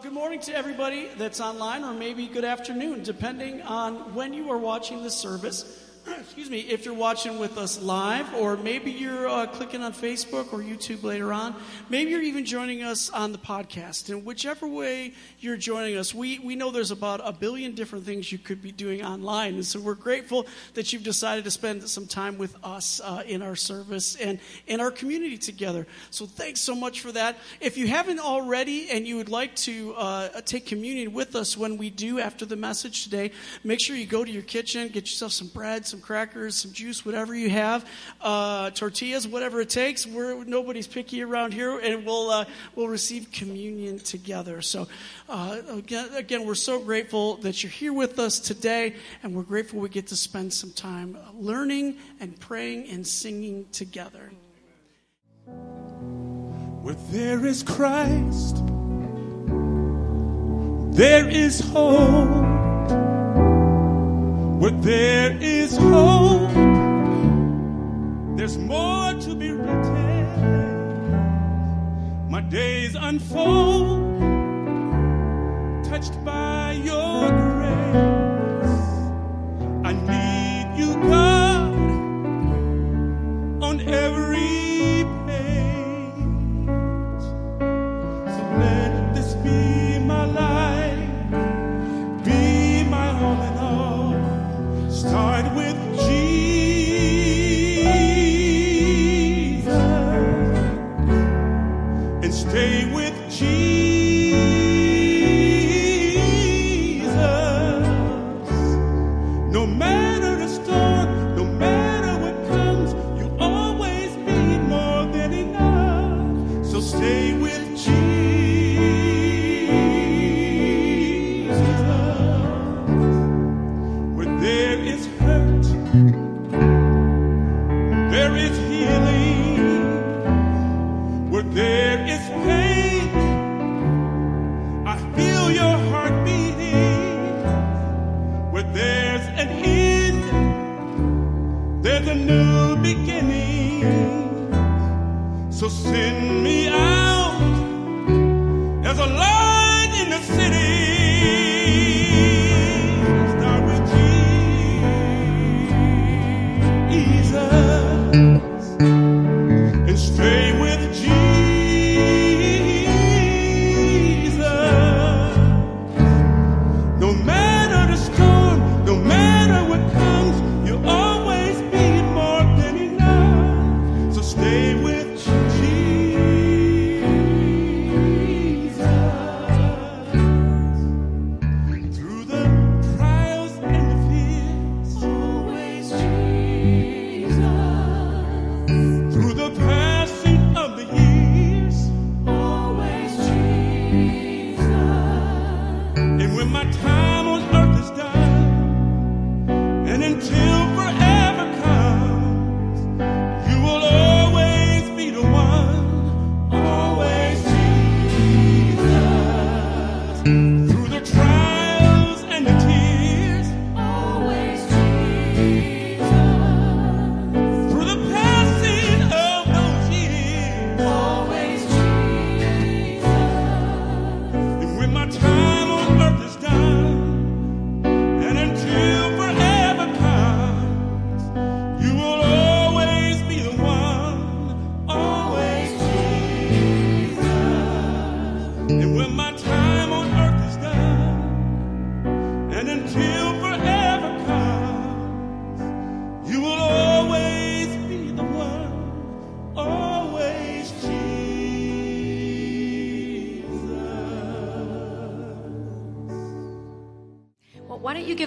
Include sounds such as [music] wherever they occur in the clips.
good morning to everybody that's online, or maybe good afternoon, depending on when you are watching the service. Excuse me, if you're watching with us live, or maybe you're uh, clicking on Facebook or YouTube later on. Maybe you're even joining us on the podcast. And whichever way you're joining us, we, we know there's about a billion different things you could be doing online. And so we're grateful that you've decided to spend some time with us uh, in our service and in our community together. So thanks so much for that. If you haven't already and you would like to uh, take communion with us when we do after the message today, make sure you go to your kitchen, get yourself some bread, some crackers, some juice, whatever you have, uh, tortillas, whatever it takes. We're, nobody's picky around here, and we'll, uh, we'll receive communion together. So, uh, again, again, we're so grateful that you're here with us today, and we're grateful we get to spend some time learning and praying and singing together. Where there is Christ, there is hope. Where there is hope, there's more to be written. My days unfold, touched by your grace. I need you, God,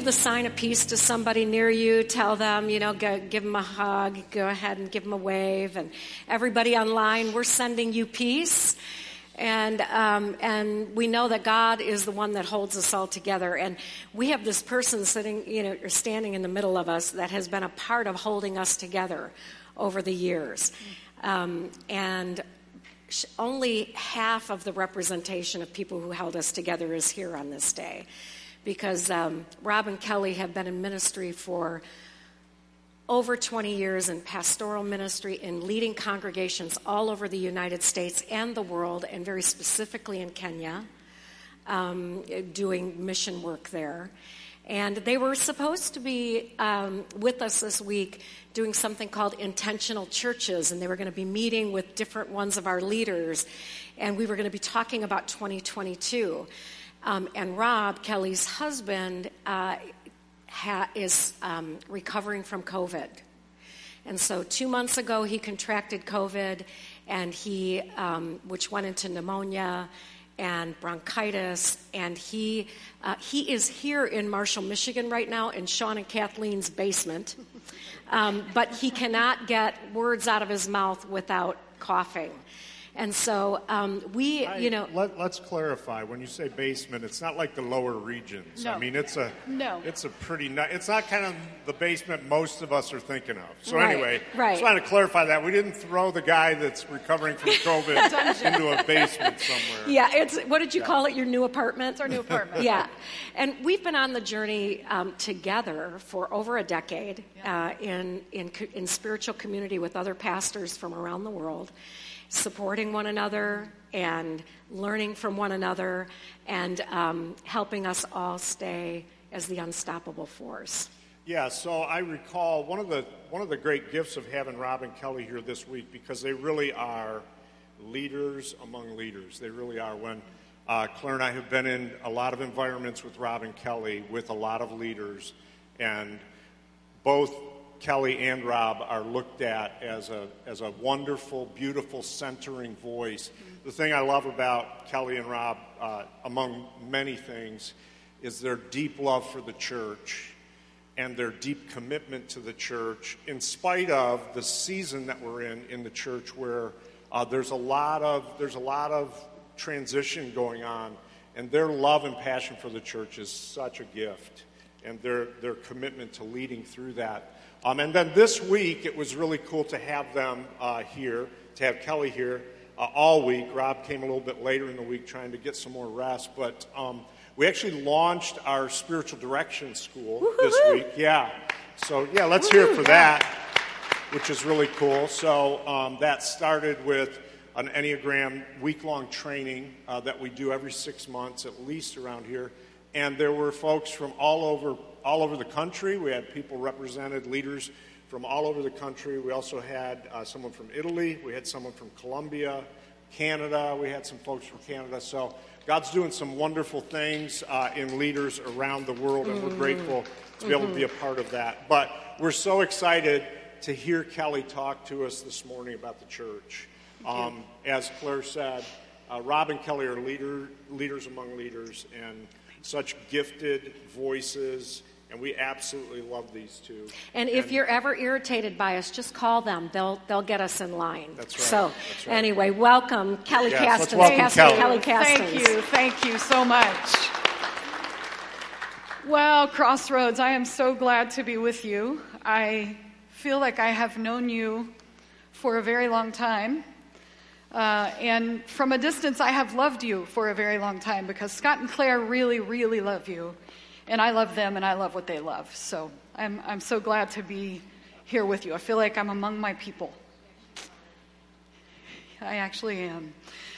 give the sign of peace to somebody near you? Tell them, you know, go, give them a hug. Go ahead and give them a wave. And everybody online, we're sending you peace. And um, and we know that God is the one that holds us all together. And we have this person sitting, you know, or standing in the middle of us that has been a part of holding us together over the years. Um, and only half of the representation of people who held us together is here on this day because um, Rob and Kelly have been in ministry for over 20 years in pastoral ministry in leading congregations all over the United States and the world, and very specifically in Kenya. um, doing mission work there. And they were supposed to be um, with us this week doing something called intentional churches, and they were going to be meeting with different ones of our leaders, and we were going to be talking about 2022. Um, and Rob, Kelly's husband, uh, ha- is um, recovering from COVID. And so, two months ago, he contracted COVID, and he, um, which went into pneumonia and bronchitis. And he, uh, he is here in Marshall, Michigan right now in Sean and Kathleen's basement. Um, but he cannot get words out of his mouth without coughing. And so um, we, I- you know, Let, us clarify. When you say basement, it's not like the lower regions. I mean, it's a No. It's a pretty. ni- It's not kind of the basement most of us are thinking of. So Right, anyway, right. just wanted to clarify that we didn't throw the guy that's recovering from [laughs] COVID into a basement somewhere. yeah, it's what did you call it? Your new apartment? It's our new apartment. [laughs] yeah, and we've been on the journey um, together for over a decade uh, in, in in spiritual community with other pastors from around the world, supporting one another and learning from one another, and um, helping us all stay as the unstoppable force. Yeah, so I recall one of the one of the great gifts of having Rob and Kelly here this week because they really are leaders among leaders. They really are. When uh, Claire and I have been in a lot of environments with Rob and Kelly with a lot of leaders, and both Kelly and Rob are looked at as a as a wonderful, beautiful, centering voice. The thing I love about Kelly and Rob, uh, among many things, is their deep love for the church and their deep commitment to the church, in spite of the season that we're in in the church, where uh, there's a lot of there's a lot of transition going on, and their love and passion for the church is such a gift, and their their commitment to leading through that. Um, and then this week, it was really cool to have them uh, here, to have Kelly here uh, all week. Rob came a little bit later in the week, trying to get some more rest, but. Um, we actually launched our spiritual direction school this week. Yeah. So, yeah, let's hear it for that, which is really cool. So, um, that started with an Enneagram week long training uh, that we do every six months, at least around here. And there were folks from all over, all over the country. We had people represented, leaders from all over the country. We also had uh, someone from Italy, we had someone from Colombia, Canada, we had some folks from Canada. So, God's doing some wonderful things uh, in leaders around the world, and we're grateful to be able to be a part of that. But we're so excited to hear Kelly talk to us this morning about the church. Um, as Claire said, uh, Rob and Kelly are leader, leaders among leaders and such gifted voices, and we absolutely love these two. And if you're ever irritated by us, just call them. They'll they'll get us in line. That's right. So That's right. anyway, welcome Kelly Yes, let's Castens. welcome Pastor Kelly. Kelly Castens. Thank you. Thank you so much. Well, Crossroads, I am so glad to be with you. I feel like I have known you for a very long time. Uh, and from a distance, I have loved you for a very long time because Scott and Claire really, really love you. And I love them and I love what they love. So I'm, I'm so glad to be here with you. I feel like I'm among my people. I actually am.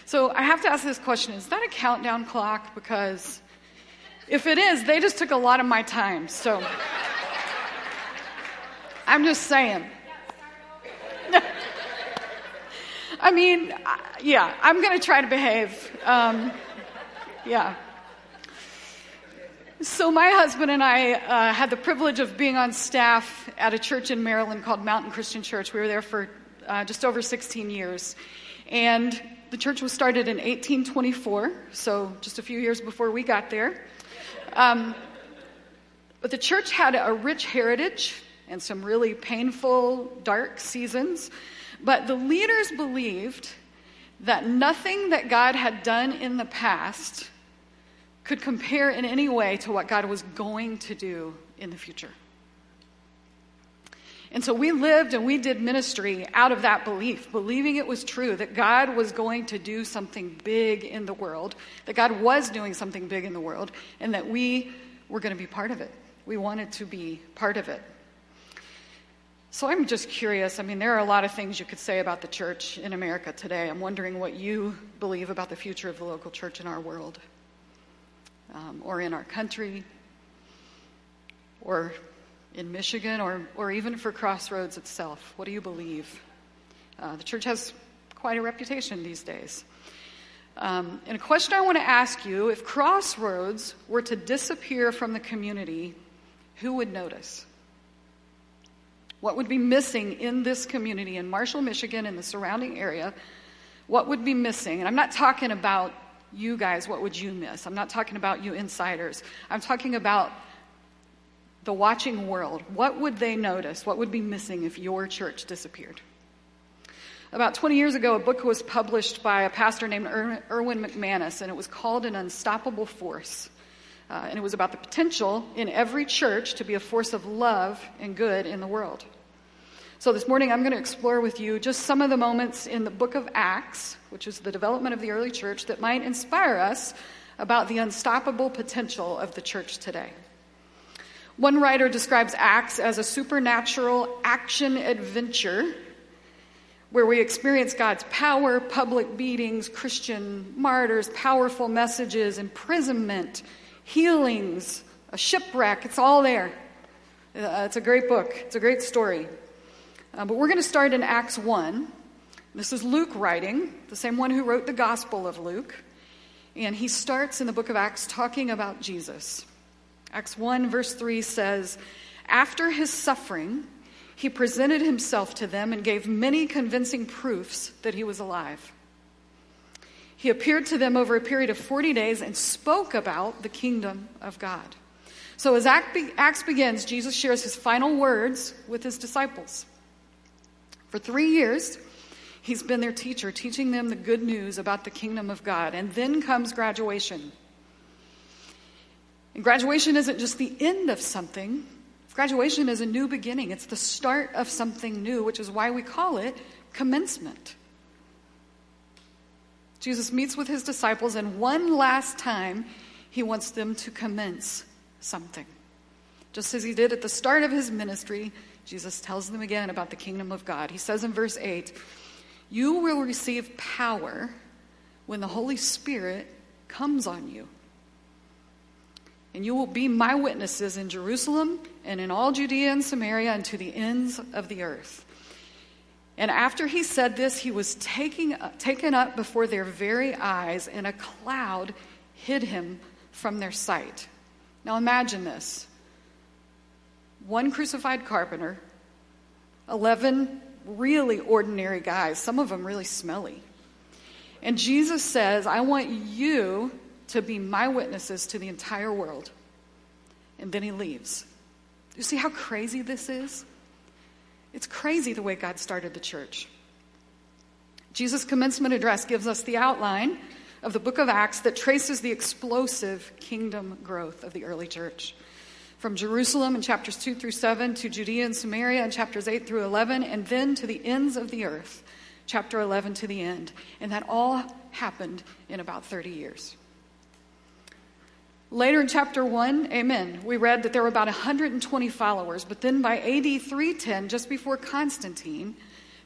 So I have to ask this question Is that a countdown clock? Because if it is, they just took a lot of my time. So I'm just saying. [laughs] I mean, yeah, I'm going to try to behave. Um, yeah. So, my husband and I uh, had the privilege of being on staff at a church in Maryland called Mountain Christian Church. We were there for uh, just over 16 years. And the church was started in 1824, so just a few years before we got there. Um, but the church had a rich heritage and some really painful, dark seasons. But the leaders believed that nothing that God had done in the past could compare in any way to what God was going to do in the future. And so we lived and we did ministry out of that belief, believing it was true that God was going to do something big in the world, that God was doing something big in the world, and that we were going to be part of it. We wanted to be part of it. So I'm just curious. I mean, there are a lot of things you could say about the church in America today. I'm wondering what you believe about the future of the local church in our world. Um, or in our country, or in Michigan, or, or even for Crossroads itself? What do you believe? Uh, the church has quite a reputation these days. Um, and a question I want to ask you if Crossroads were to disappear from the community, who would notice? What would be missing in this community in Marshall, Michigan, and the surrounding area? What would be missing? And I'm not talking about you guys, what would you miss? I'm not talking about you insiders. I'm talking about the watching world. What would they notice? What would be missing if your church disappeared? About 20 years ago, a book was published by a pastor named er-, Erwin McManus, and it was called An Unstoppable Force. Uh, and it was about the potential in every church to be a force of love and good in the world. So this morning, I'm going to explore with you just some of the moments in the book of Acts, which is the development of the early church, that might inspire us about the unstoppable potential of the church today. One writer describes Acts as a supernatural action adventure where we experience God's power, public beatings, Christian martyrs, powerful messages, imprisonment, healings, a shipwreck. It's all there. Uh, it's a great book, it's a great story. Uh, but we're going to start in Acts 1. This is Luke writing, the same one who wrote the Gospel of Luke. And he starts in the book of Acts talking about Jesus. Acts 1, verse 3 says, After his suffering, he presented himself to them and gave many convincing proofs that he was alive. He appeared to them over a period of 40 days and spoke about the kingdom of God. So, as Acts begins, Jesus shares his final words with his disciples. For three years, he's been their teacher, teaching them the good news about the kingdom of God. And then comes graduation. And graduation isn't just the end of something, Graduation is a new beginning, it's the start of something new, which is why we call it commencement. Jesus meets with his disciples, and one last time, he wants them to commence something. Just as he did at the start of his ministry, Jesus tells them again about the kingdom of God. He says in verse 8, You will receive power when the Holy Spirit comes on you. And you will be my witnesses in Jerusalem and in all Judea and Samaria and to the ends of the earth. And after he said this, he was taking, uh, taken up before their very eyes, and a cloud hid him from their sight. Now imagine this one crucified carpenter, 11 really ordinary guys, some of them really smelly. And Jesus says, I want you to be my witnesses to the entire world. And then he leaves. You see how crazy this is? It's crazy the way God started the church. Jesus' commencement address gives us the outline of the book of Acts that traces the explosive kingdom growth of the early church. From Jerusalem in chapters 2 through 7 to Judea and Samaria in chapters 8 through 11, and then to the ends of the earth, chapter 11 to the end. And that all happened in about 30 years. Later in chapter 1, amen, we read that there were about 120 followers, but then by AD 310, just before Constantine,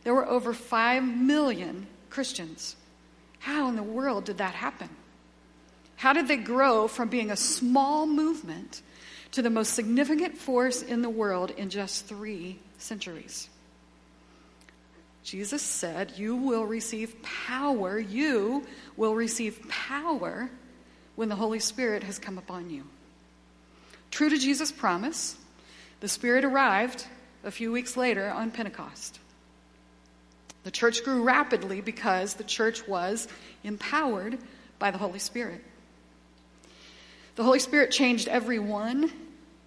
there were over 5 million Christians. How in the world did that happen? How did they grow from being a small movement to the most significant force in the world in just three centuries? Jesus said, You will receive power. You will receive power when the Holy Spirit has come upon you. True to Jesus' promise, the Spirit arrived a few weeks later on Pentecost. The church grew rapidly because the church was empowered by the Holy Spirit. The Holy Spirit changed everyone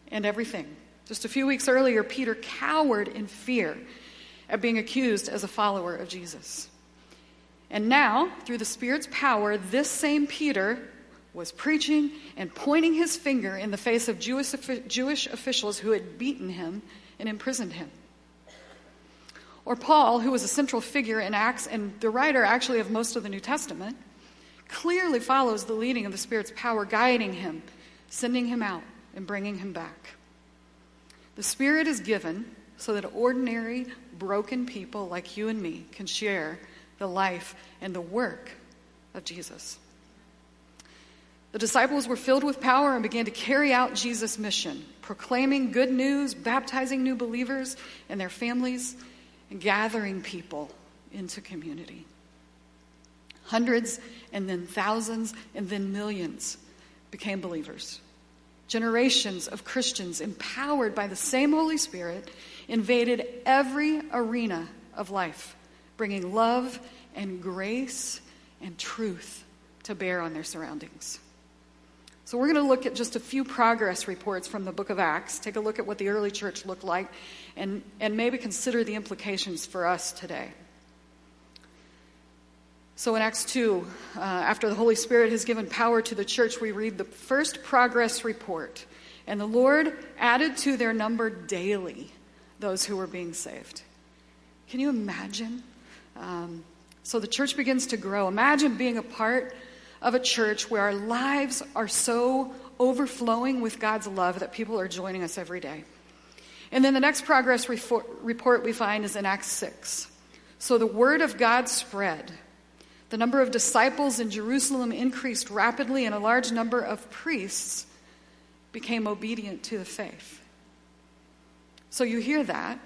and everything. Just a few weeks earlier, Peter cowered in fear at being accused as a follower of Jesus. And now, through the Spirit's power, this same Peter was preaching and pointing his finger in the face of Jewish, Jewish officials who had beaten him and imprisoned him. Or Paul, who was a central figure in Acts and the writer actually of most of the New Testament, clearly follows the leading of the Spirit's power, guiding him, sending him out, and bringing him back. The Spirit is given so that ordinary, broken people like you and me can share the life and the work of Jesus. The disciples were filled with power and began to carry out Jesus' mission, proclaiming good news, baptizing new believers and their families, and gathering people into community. Hundreds and then thousands and then millions became believers. Generations of Christians, empowered by the same Holy Spirit, invaded every arena of life, bringing love and grace and truth to bear on their surroundings. So, we're going to look at just a few progress reports from the book of Acts, take a look at what the early church looked like, and, and maybe consider the implications for us today. So, in Acts 2, uh, after the Holy Spirit has given power to the church, we read the first progress report. And the Lord added to their number daily those who were being saved. Can you imagine? Um, so the church begins to grow. Imagine being a part of a church where our lives are so overflowing with God's love that people are joining us every day. And then the next progress report we find is in Acts 6. So the word of God spread. The number of disciples in Jerusalem increased rapidly, and a large number of priests became obedient to the faith. So you hear that.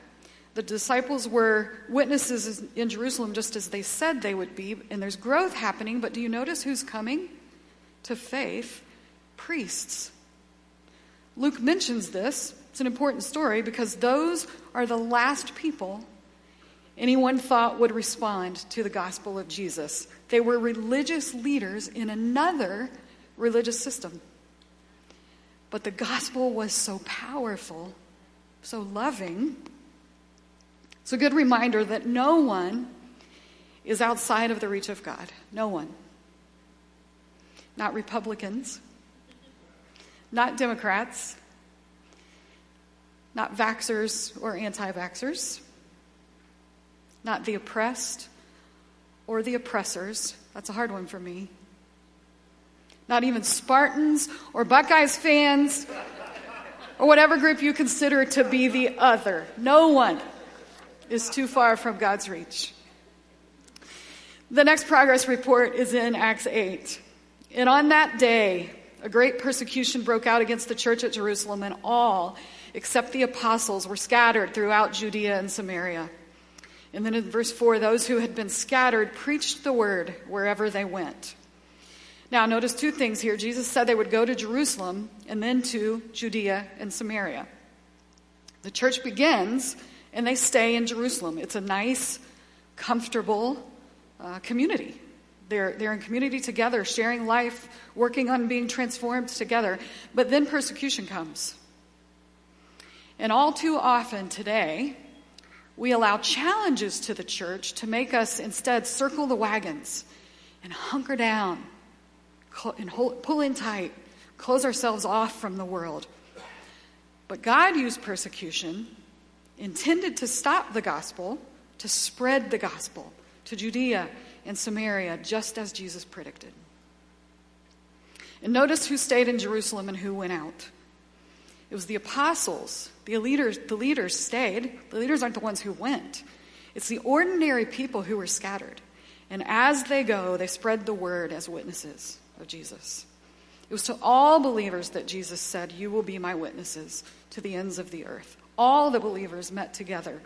The disciples were witnesses in Jerusalem just as they said they would be, and there's growth happening, but do you notice who's coming to faith? Priests. Luke mentions this. It's an important story because those are the last people anyone thought would respond to the gospel of Jesus. They were religious leaders in another religious system. But the gospel was so powerful, so loving, it's a good reminder that no one is outside of the reach of God. No one. Not Republicans, not Democrats, not vaxxers or anti vaxxers, not the oppressed or the oppressors. That's a hard one for me. Not even Spartans or Buckeyes fans or whatever group you consider to be the other. No one is too far from God's reach. The next progress report is in Acts 8. And on that day, a great persecution broke out against the church at Jerusalem, and all, except the apostles, were scattered throughout Judea and Samaria. And then in verse 4, those who had been scattered preached the word wherever they went. Now, notice two things here. Jesus said they would go to Jerusalem and then to Judea and Samaria. The church begins and they stay in Jerusalem. It's a nice, comfortable uh, community. They're, they're in community together, sharing life, working on being transformed together. But then persecution comes. And all too often today, we allow challenges to the church to make us instead circle the wagons and hunker down and hold, pull in tight, close ourselves off from the world. But God used persecution intended to stop the gospel, to spread the gospel to Judea and Samaria, just as Jesus predicted. And notice who stayed in Jerusalem and who went out. It was the apostles. The leaders, the leaders stayed. The leaders aren't the ones who went. It's the ordinary people who were scattered. And as they go, they spread the word as witnesses of Jesus. It was to all believers that Jesus said, You will be my witnesses to the ends of the earth. All the believers met together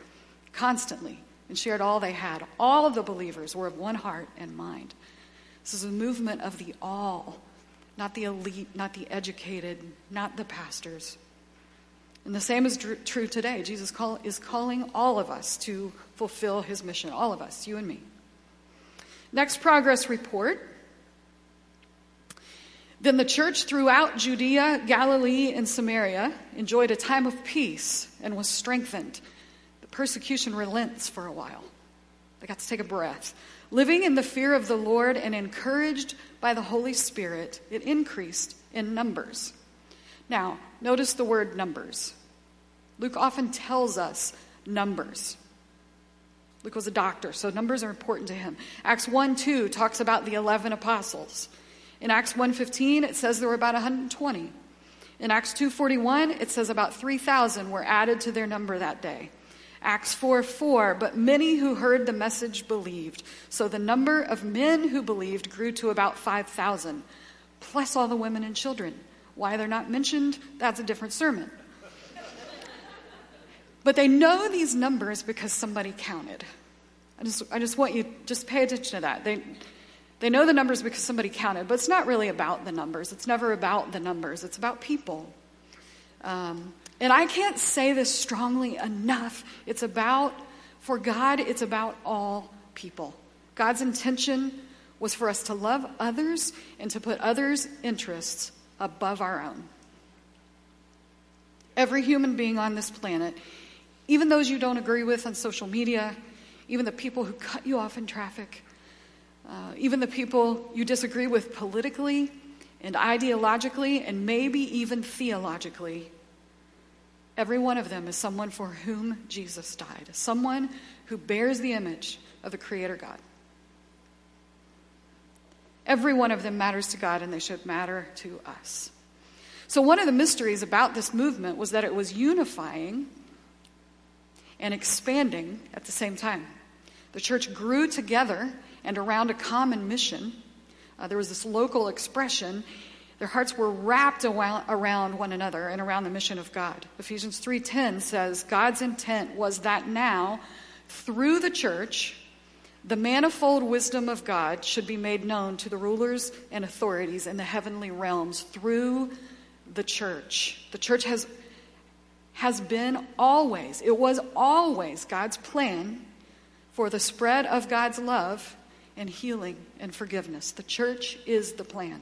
constantly and shared all they had. All of the believers were of one heart and mind. This is a movement of the all, not the elite, not the educated, not the pastors. And the same is true today. Jesus call, is calling all of us to fulfill his mission, all of us, you and me. Next progress report then the church throughout Judea, Galilee, and Samaria enjoyed a time of peace and was strengthened. The persecution relents for a while. They got to take a breath. Living in the fear of the Lord and encouraged by the Holy Spirit, it increased in numbers. Now, notice the word numbers. Luke often tells us numbers. Luke was a doctor, so numbers are important to him. Acts 1 2 talks about the 11 apostles. In Acts 1:15 it says there were about 120. In Acts 2:41 it says about 3,000 were added to their number that day. Acts 4 4, but many who heard the message believed. So the number of men who believed grew to about 5,000. plus all the women and children. Why they're not mentioned, that's a different sermon. But they know these numbers because somebody counted. I just, I just want you just pay attention to that. They, they know the numbers because somebody counted, but it's not really about the numbers. It's never about the numbers. It's about people. Um, and I can't say this strongly enough. It's about, for God, it's about all people. God's intention was for us to love others and to put others' interests above our own. Every human being on this planet, even those you don't agree with on social media, even the people who cut you off in traffic, uh, even the people you disagree with politically and ideologically and maybe even theologically, every one of them is someone for whom Jesus died, someone who bears the image of the Creator God. Every one of them matters to God and they should matter to us. So, one of the mysteries about this movement was that it was unifying and expanding at the same time. The church grew together and around a common mission. Uh, there was this local expression. Their hearts were wrapped around one another and around the mission of God. Ephesians 3:10 says God's intent was that now through the church the manifold wisdom of God should be made known to the rulers and authorities in the heavenly realms through the church. The church has has been always, it was always God's plan for the spread of God's love and healing and forgiveness. The church is the plan.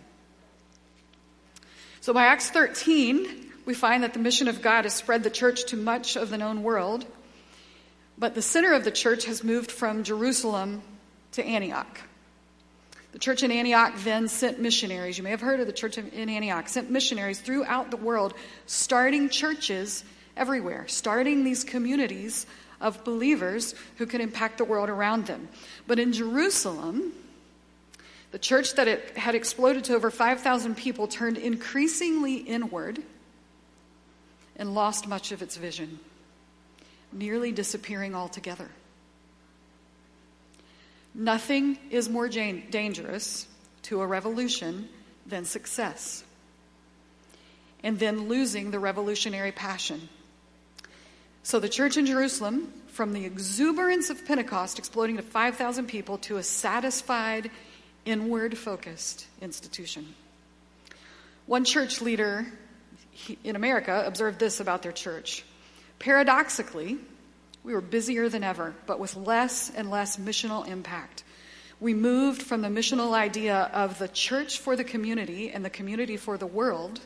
So by Acts 13, we find that the mission of God has spread the church to much of the known world, but the center of the church has moved from Jerusalem to Antioch. The church in Antioch then sent missionaries. You may have heard of the church in Antioch, sent missionaries throughout the world, starting churches everywhere, starting these communities of believers who could impact the world around them. But in Jerusalem, the church that had exploded to over 5,000 people turned increasingly inward and lost much of its vision, nearly disappearing altogether. Nothing is more dangerous to a revolution than success, and then losing the revolutionary passion. So the church in Jerusalem, from the exuberance of Pentecost exploding to 5,000 people, to a satisfied, inward focused institution. One church leader in America observed this about their church. Paradoxically, we were busier than ever, but with less and less missional impact. We moved from the missional idea of the church for the community and the community for the world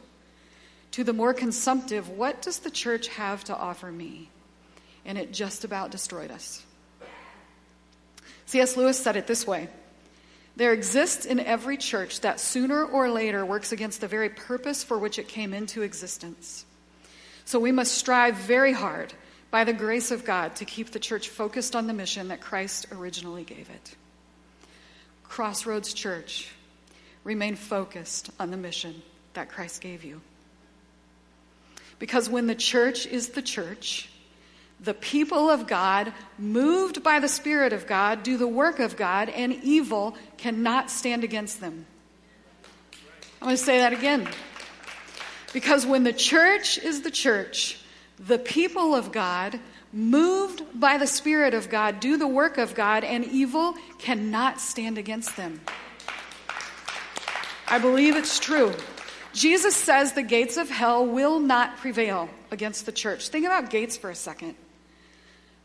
to the more consumptive, what does the church have to offer me? And it just about destroyed us. C.S. Lewis said it this way There exists in every church that sooner or later works against the very purpose for which it came into existence. So we must strive very hard by the grace of God to keep the church focused on the mission that Christ originally gave it. Crossroads Church, remain focused on the mission that Christ gave you. Because when the church is the church, the people of God, moved by the Spirit of God, do the work of God, and evil cannot stand against them. I'm going to say that again. Because when the church is the church, the people of God, moved by the Spirit of God, do the work of God, and evil cannot stand against them. I believe it's true. Jesus says the gates of hell will not prevail against the church. Think about gates for a second.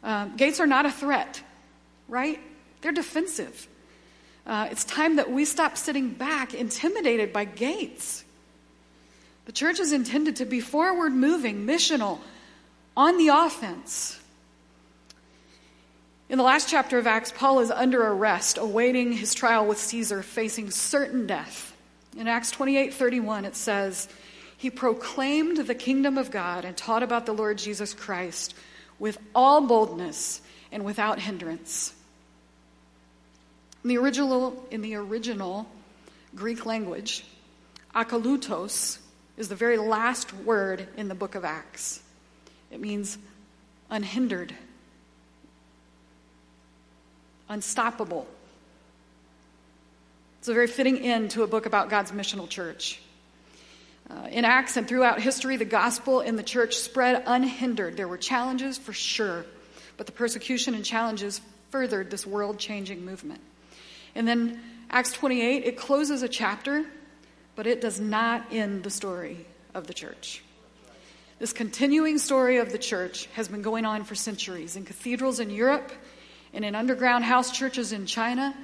Um, gates are not a threat, right? They're defensive. Uh, it's time that we stop sitting back intimidated by gates. The church is intended to be forward moving, missional, on the offense. In the last chapter of Acts, Paul is under arrest, awaiting his trial with Caesar, facing certain death. In Acts 28 31, it says, He proclaimed the kingdom of God and taught about the Lord Jesus Christ with all boldness and without hindrance. In the original, in the original Greek language, akalutos is the very last word in the book of Acts. It means unhindered, unstoppable, It's a very fitting end to a book about God's missional church. Uh, in Acts and throughout history, the gospel in the church spread unhindered. There were challenges for sure, but the persecution and challenges furthered this world changing movement. And then Acts 28, it closes a chapter, but it does not end the story of the church. This continuing story of the church has been going on for centuries in cathedrals in Europe and in underground house churches in China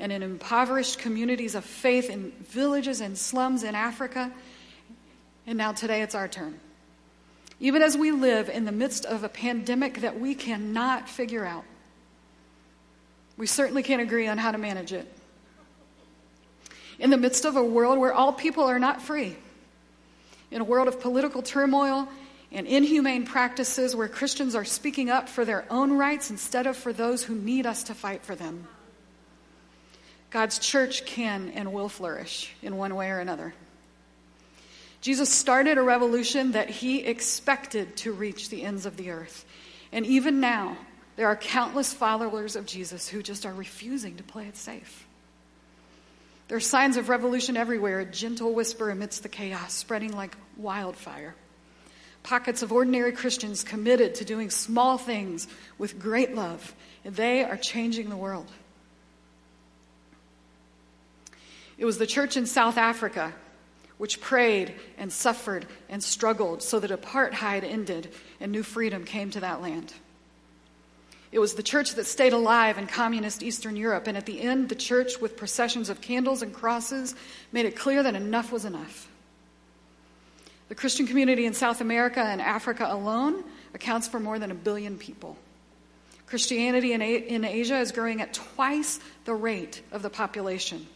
and in impoverished communities of faith in villages and slums in Africa. And now today it's our turn. Even as we live in the midst of a pandemic that we cannot figure out, we certainly can't agree on how to manage it. In the midst of a world where all people are not free, in a world of political turmoil and inhumane practices where Christians are speaking up for their own rights instead of for those who need us to fight for them. God's church can and will flourish in one way or another. Jesus started a revolution that he expected to reach the ends of the earth. And even now, there are countless followers of Jesus who just are refusing to play it safe. There are signs of revolution everywhere, a gentle whisper amidst the chaos, spreading like wildfire. Pockets of ordinary Christians committed to doing small things with great love. And they are changing the world. It was the church in South Africa which prayed and suffered and struggled so that apartheid ended and new freedom came to that land. It was the church that stayed alive in communist Eastern Europe, and at the end, the church, with processions of candles and crosses, made it clear that enough was enough. The Christian community in South America and Africa alone accounts for more than a billion people. Christianity in, in Asia is growing at twice the rate of the population.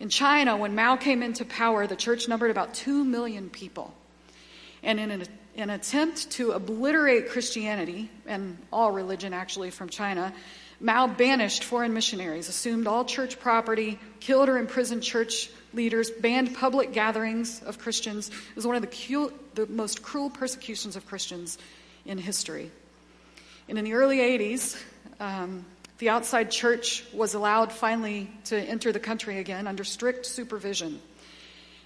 In China, when Mao came into power, the church numbered about 2 million people. And in an an attempt to obliterate Christianity and all religion actually from China, Mao banished foreign missionaries, assumed all church property, killed or imprisoned church leaders, banned public gatherings of Christians. It was one of the, cu- the most cruel persecutions of Christians in history. And in the early 80s, um, the outside church was allowed finally to enter the country again under strict supervision.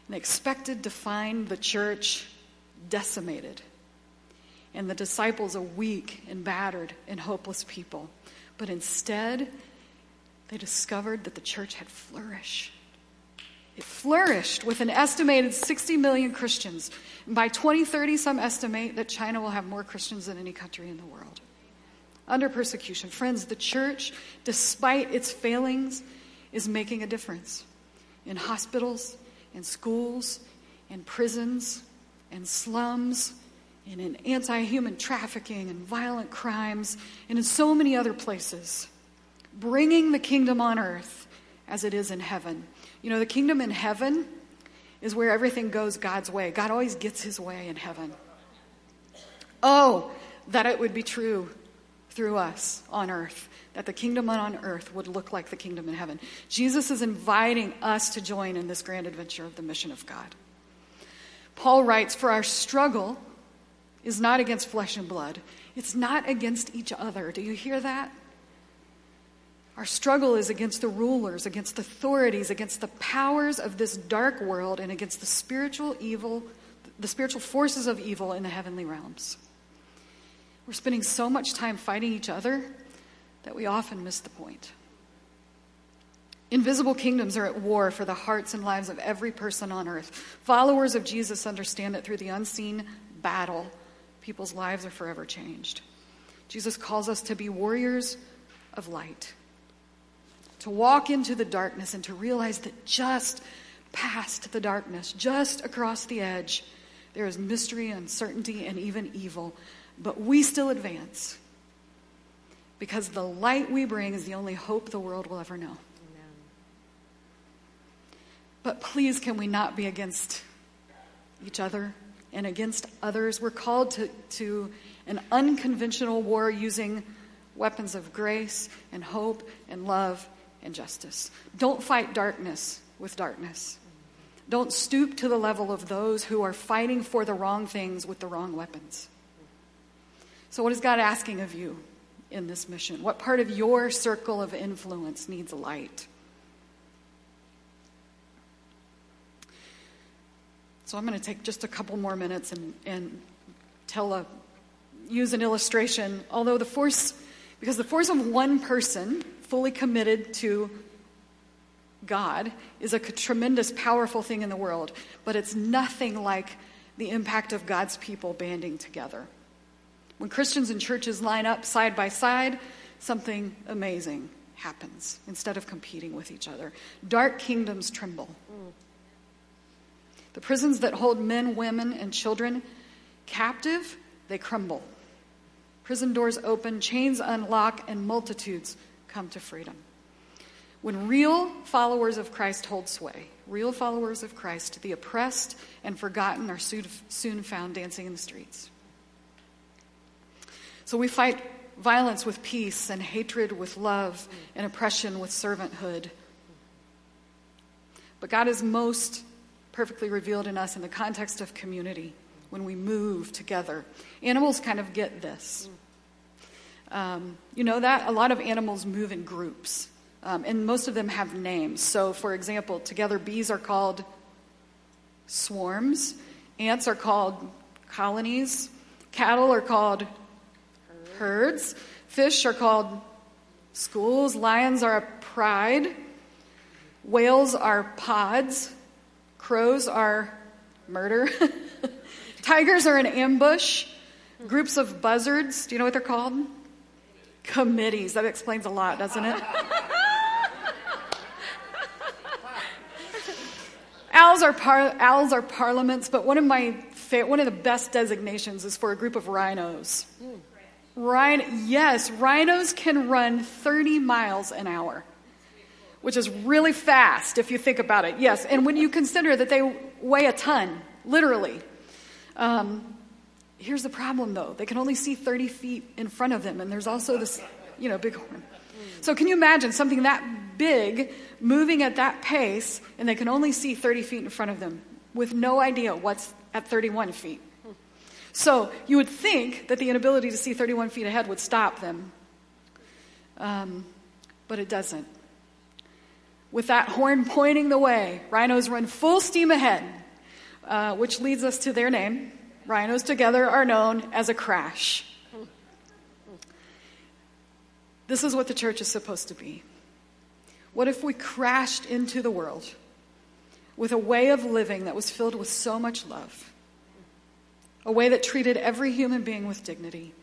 And expected to find the church decimated, and the disciples a weak and battered and hopeless people. But instead, they discovered that the church had flourished. It flourished with an estimated 60 million Christians. And by 2030, some estimate that China will have more Christians than any country in the world. Under persecution. Friends, the church, despite its failings, is making a difference in hospitals, in schools, in prisons, and slums and in anti human trafficking and violent crimes and in so many other places, bringing the kingdom on earth as it is in heaven. You know, the kingdom in heaven is where everything goes God's way. God always gets his way in heaven. Oh, that it would be true through us on earth, that the kingdom on earth would look like the kingdom in heaven. Jesus is inviting us to join in this grand adventure of the mission of God. Paul writes, For our struggle is not against flesh and blood, it's not against each other. Do you hear that? Our struggle is against the rulers, against authorities, against the powers of this dark world, and against the spiritual evil, the spiritual forces of evil in the heavenly realms. We're spending so much time fighting each other that we often miss the point. Invisible kingdoms are at war for the hearts and lives of every person on earth. Followers of Jesus understand that through the unseen battle, people's lives are forever changed. Jesus calls us to be warriors of light, to walk into the darkness and to realize that just past the darkness, just across the edge, there is mystery, uncertainty, and even evil. But we still advance because the light we bring is the only hope the world will ever know. But please, can we not be against each other and against others? We're called to, to an unconventional war using weapons of grace and hope and love and justice. Don't fight darkness with darkness. Don't stoop to the level of those who are fighting for the wrong things with the wrong weapons. So, what is God asking of you in this mission? What part of your circle of influence needs light? So, I'm going to take just a couple more minutes and, and tell a, use an illustration. Although the force, because the force of one person fully committed to God is a tremendous, powerful thing in the world, but it's nothing like the impact of God's people banding together. When Christians and churches line up side by side, something amazing happens instead of competing with each other. Dark kingdoms tremble. The prisons that hold men, women, and children captive, they crumble. Prison doors open, chains unlock, and multitudes come to freedom. When real followers of Christ hold sway, real followers of Christ, the oppressed and forgotten are soon found dancing in the streets. So we fight violence with peace, and hatred with love, and oppression with servanthood. But God is most perfectly revealed in us in the context of community when we move together. Animals kind of get this. Um, you know that? A lot of animals move in groups, um, and most of them have names. So, for example, together bees are called swarms, ants are called colonies, cattle are called herds, fish are called schools, lions are a pride, whales are pods, crows are murder, [laughs] tigers are an ambush, groups of buzzards, do you know what they're called? Committees. That explains a lot, doesn't it? [laughs] owls are par- owls are parliaments, but one of my fa- one of the best designations is for a group of rhinos. Hmm. Rhino, yes, rhinos can run 30 miles an hour, which is really fast if you think about it. Yes, and when you consider that they weigh a ton, literally. Um, here's the problem, though: they can only see 30 feet in front of them, and there's also this, you know, big horn. So can you imagine something that big moving at that pace, and they can only see 30 feet in front of them with no idea what's at 31 feet? So you would think that the inability to see 31 feet ahead would stop them, um, but it doesn't. With that horn pointing the way, rhinos run full steam ahead, uh, which leads us to their name. Rhinos together are known as a crash. This is what the church is supposed to be. What if we crashed into the world with a way of living that was filled with so much love? A way that treated every human being with dignity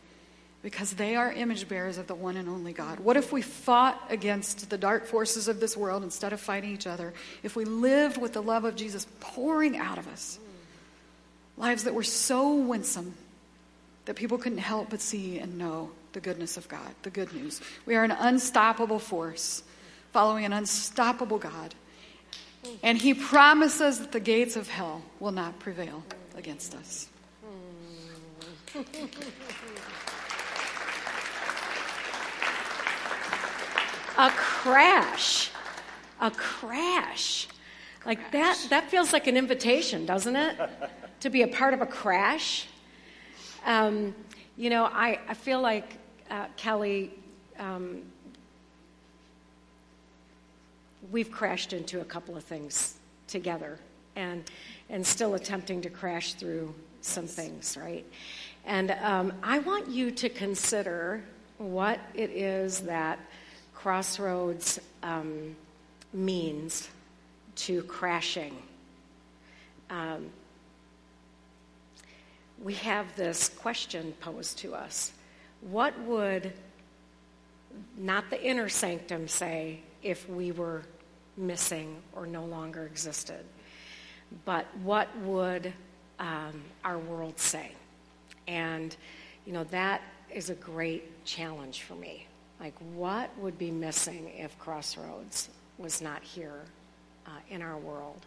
because they are image bearers of the one and only God. What if we fought against the dark forces of this world instead of fighting each other? If we lived with the love of Jesus pouring out of us, lives that were so winsome that people couldn't help but see and know the goodness of God, the good news. We are an unstoppable force following an unstoppable God. And he promises that the gates of hell will not prevail against us a crash. A crash. Like that, that feels like an invitation, doesn't it? to be a part of a crash. Um, you know, I, I feel like uh, Kelly, um, we've crashed into a couple of things together and, and still attempting to crash through some things, right? And um, I want you to consider what it is that Crossroads um, means to crashing. Um, we have this question posed to us What would not the inner sanctum say if we were missing or no longer existed? But what would um, our world say? And, you know, that is a great challenge for me. Like, what would be missing if Crossroads was not here uh, in our world?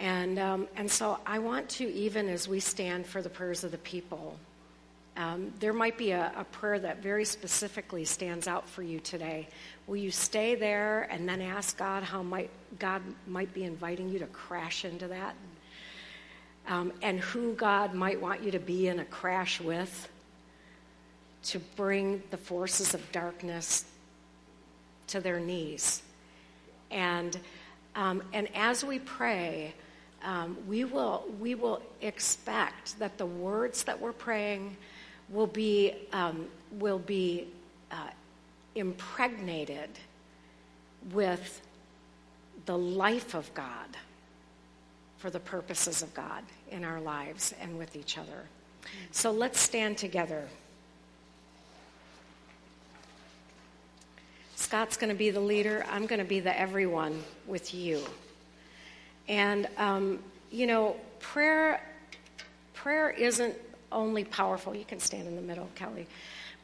And, um, and so I want to, even as we stand for the prayers of the people, um, there might be a, a, prayer that very specifically stands out for you today. Will you stay there and then ask God how might, God might be inviting you to crash into that? Um, and who God might want you to be in a crash with to bring the forces of darkness to their knees. And, um, and as we pray, um, we, will, we will expect that the words that we're praying will be, um, will be uh, impregnated with the life of God for the purposes of God in our lives and with each other. So let's stand together. Scott's going to be the leader. I'm going to be the everyone with you. And, um, you know, prayer, prayer isn't only powerful. You can stand in the middle, Kelly.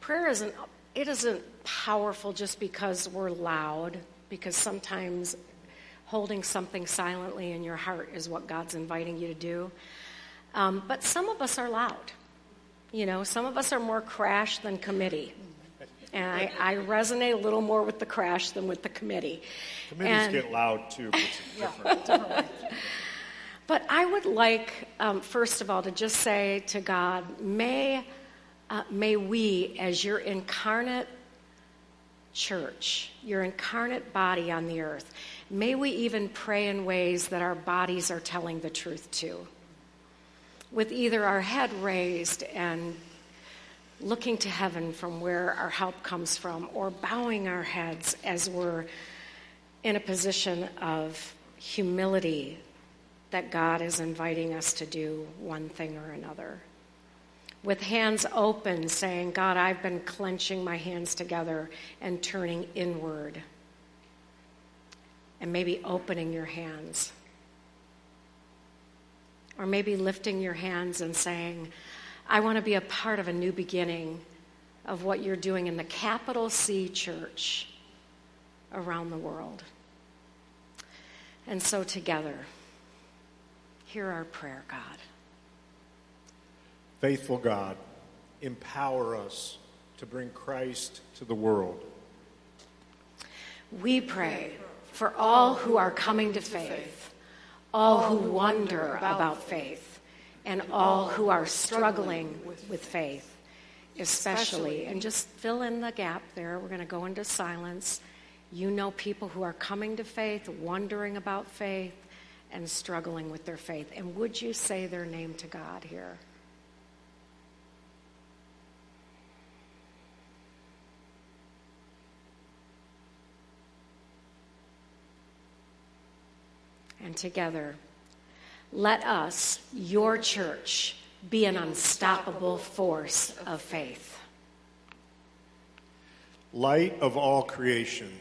Prayer isn't, it isn't powerful just because we're loud, because sometimes holding something silently in your heart is what God's inviting you to do. Um, but some of us are loud. You know, some of us are more crash than committee. And I, I resonate a little more with the crash than with the committee. Committees And- get loud too, but it's [laughs] different. [laughs] But I would like, um, first of all, to just say to God, may, uh, may we, as your incarnate church, your incarnate body on the earth, may we even pray in ways that our bodies are telling the truth to. With either our head raised and looking to heaven from where our help comes from, or bowing our heads as we're in a position of humility that God is inviting us to do one thing or another. With hands open, saying, God, I've been clenching my hands together and turning inward. And maybe opening your hands. Or maybe lifting your hands and saying, I want to be a part of a new beginning of what you're doing in the capital C church around the world. And so, together, hear our prayer, God. Faithful God, empower us to bring Christ to the world. We pray for all who are coming to faith, all who wonder about faith, and all who are struggling with faith, especially. And just fill in the gap there. We're going to go into silence. You know people who are coming to faith, wondering about faith, and struggling with their faith. And would you say their name to God here? And together, let us, your church, be an unstoppable force of faith. Light of all creation,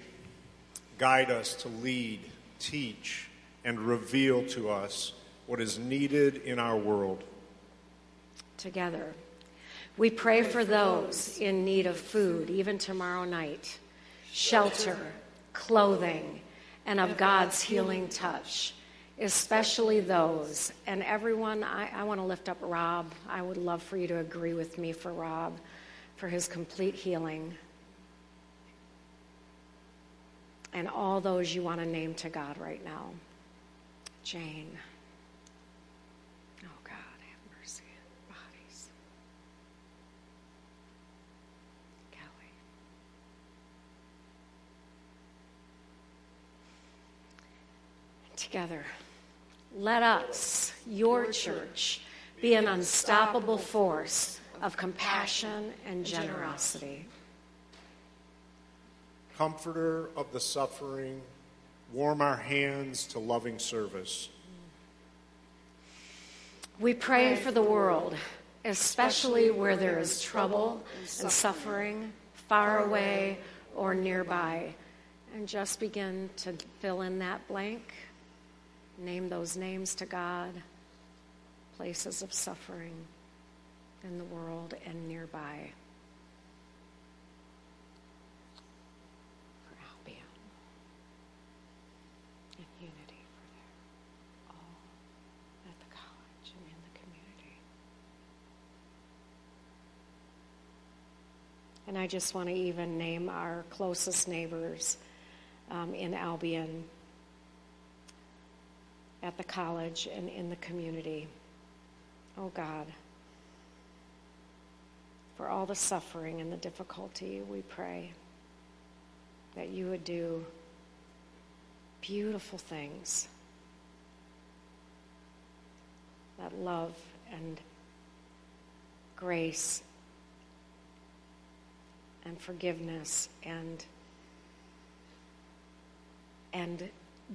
guide us to lead, teach, and reveal to us what is needed in our world. Together, we pray for those in need of food, even tomorrow night, shelter, clothing, and of God's healing touch, especially those. And everyone, I, I want to lift up Rob. I would love for you to agree with me for Rob, for his complete healing. And all those you want to name to God right now. Jane. Oh, God, have mercy. Bodies. Kelly. Together, let us, your church, be an unstoppable force of compassion and generosity. Comforter of the suffering, warm our hands to loving service. We pray for the world, especially where there is trouble and suffering, far away or nearby. And just begin to fill in that blank. Name those names to God, places of suffering in the world and nearby. For Albion and unity for their all at the college and in the community. And I just want to even name our closest neighbors um, in Albion, at the college, and in the community. Oh God, for all the suffering and the difficulty, we pray that you would do beautiful things that love and grace and forgiveness and and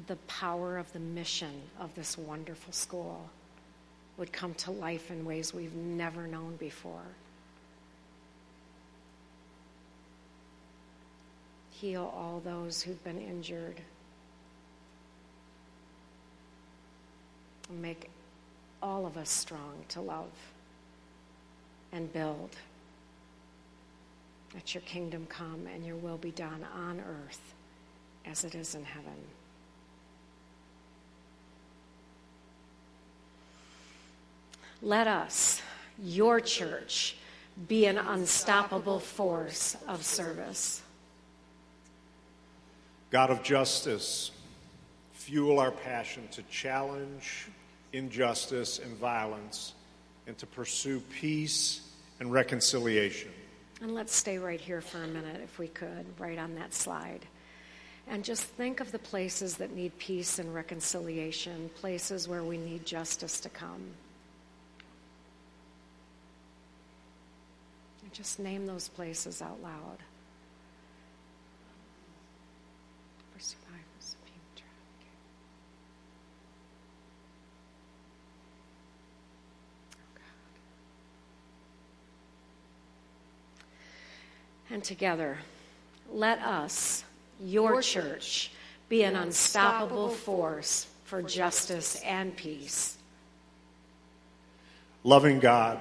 the power of the mission of this wonderful school would come to life in ways we've never known before. Heal all those who've been injured. Make all of us strong to love and build. Let your kingdom come and your will be done on earth as it is in heaven. Let us, your church, be an unstoppable force of service. God of justice, fuel our passion to challenge injustice and violence and to pursue peace and reconciliation. And let's stay right here for a minute, if we could, right on that slide. And just think of the places that need peace and reconciliation, places where we need justice to come. Just name those places out loud. For survivors of human trafficking. Oh, God. And together, let us, your church, be an unstoppable force for justice and peace. Loving God,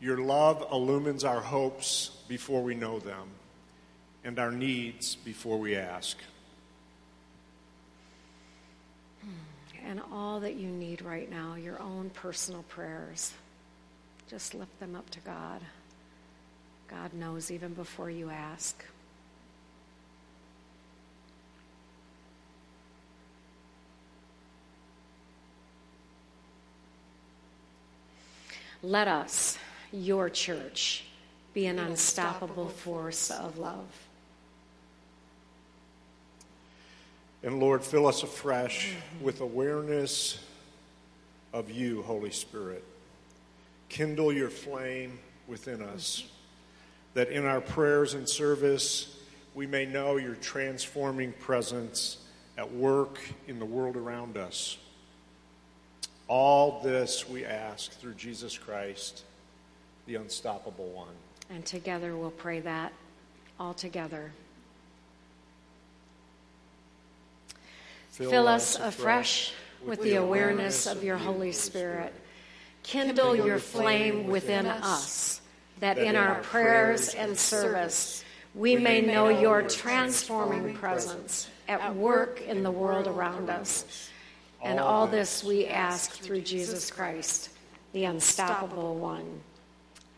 your love illumines our hopes before we know them and our needs before we ask. And all that you need right now, your own personal prayers, just lift them up to God. God knows even before you ask. Let us, your church, be an unstoppable force of love. And Lord, fill us afresh with awareness of you, Holy Spirit. Kindle your flame within us, that in our prayers and service we may know your transforming presence at work in the world around us. All this we ask through Jesus Christ, the unstoppable one. And together we'll pray that all together. Fill us afresh with the awareness of your Holy Spirit. Kindle your flame within us, that in our prayers and service we may know your transforming presence at work in the world around us. And all this we ask through Jesus Christ, the unstoppable one.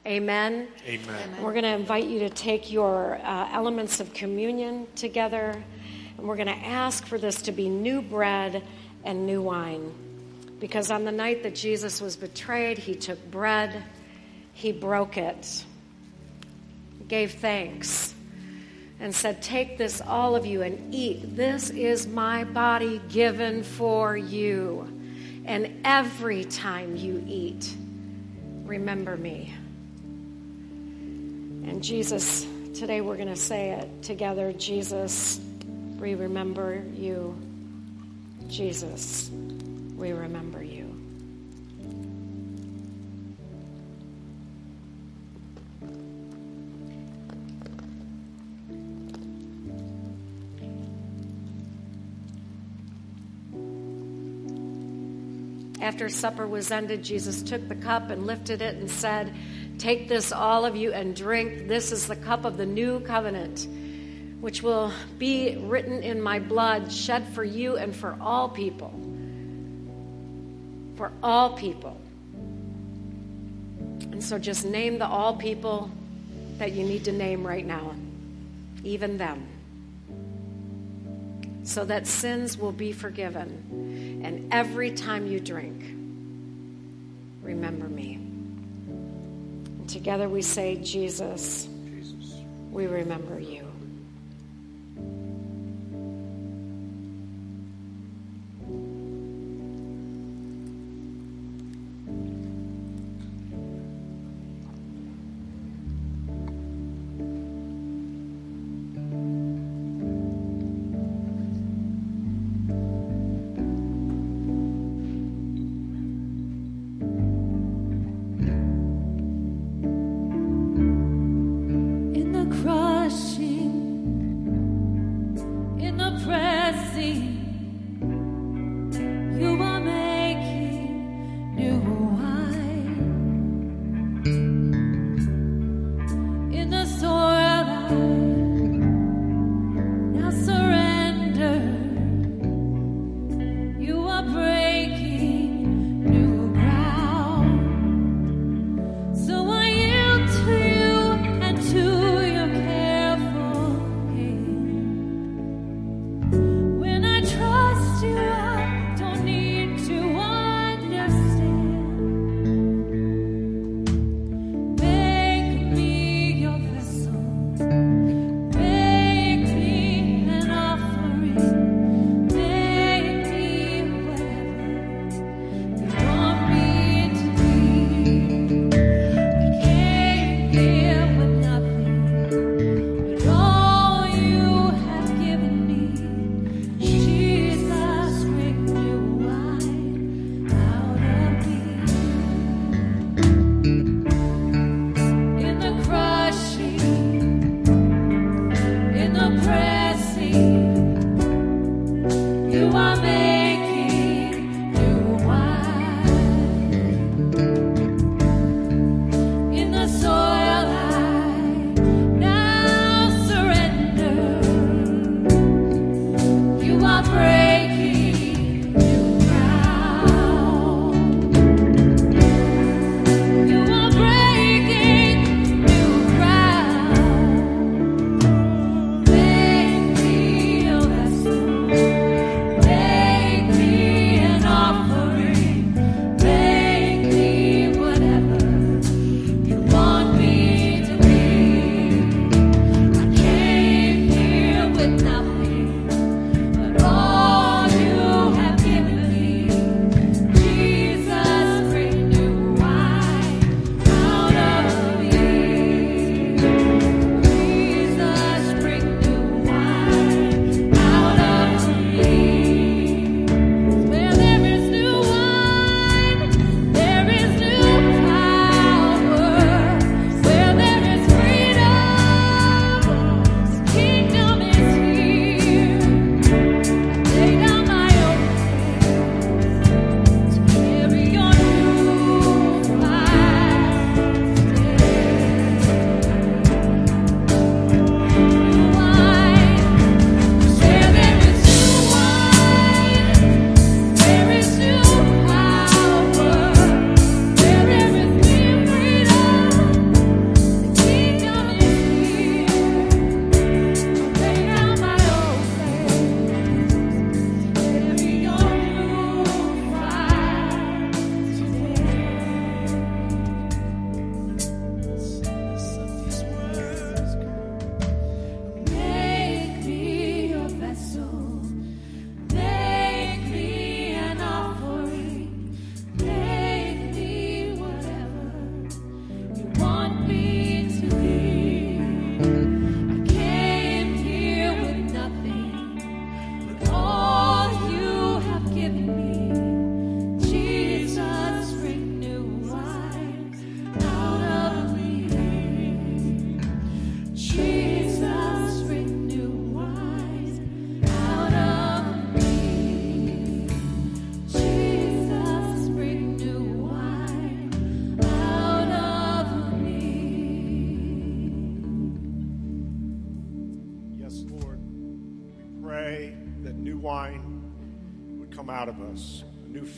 Amen. Amen. We're going to invite you to take your uh, elements of communion together, and we're going to ask for this to be new bread and new wine. Because on the night that Jesus was betrayed, he took bread, he broke it, gave thanks, and said, Take this, all of you, and eat. This is my body given for you. And every time you eat, remember me. And Jesus, today we're going to say it together Jesus, we remember you. Jesus, we remember you. After supper was ended, Jesus took the cup and lifted it and said, Take this, all of you, and drink. This is the cup of the new covenant, which will be written in my blood, shed for you and for all people. For all people. And so just name the all people that you need to name right now, even them, so that sins will be forgiven. And every time you drink, remember me. Together we say, Jesus. we remember you.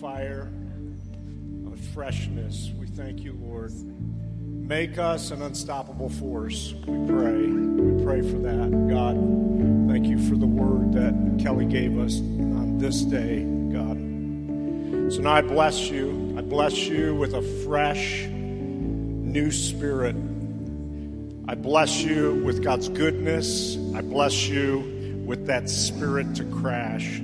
Fire, a freshness. We thank you, Lord. Make us an unstoppable force. We pray. We pray for that. God, thank you for the word that Kelly gave us on this day, God. So now I bless you. I bless you with a fresh, new spirit. I bless you with God's goodness. I bless you with that spirit to crash.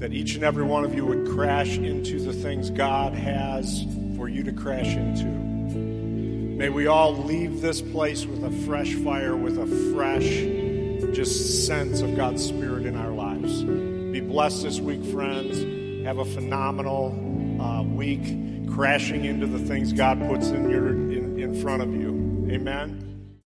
That each and every one of you would crash into the things God has for you to crash into. May we all leave this place with a fresh fire, with a fresh just sense of God's Spirit in our lives. Be blessed this week, friends. Have a phenomenal uh, week, crashing into the things God puts in your in, in front of you. Amen.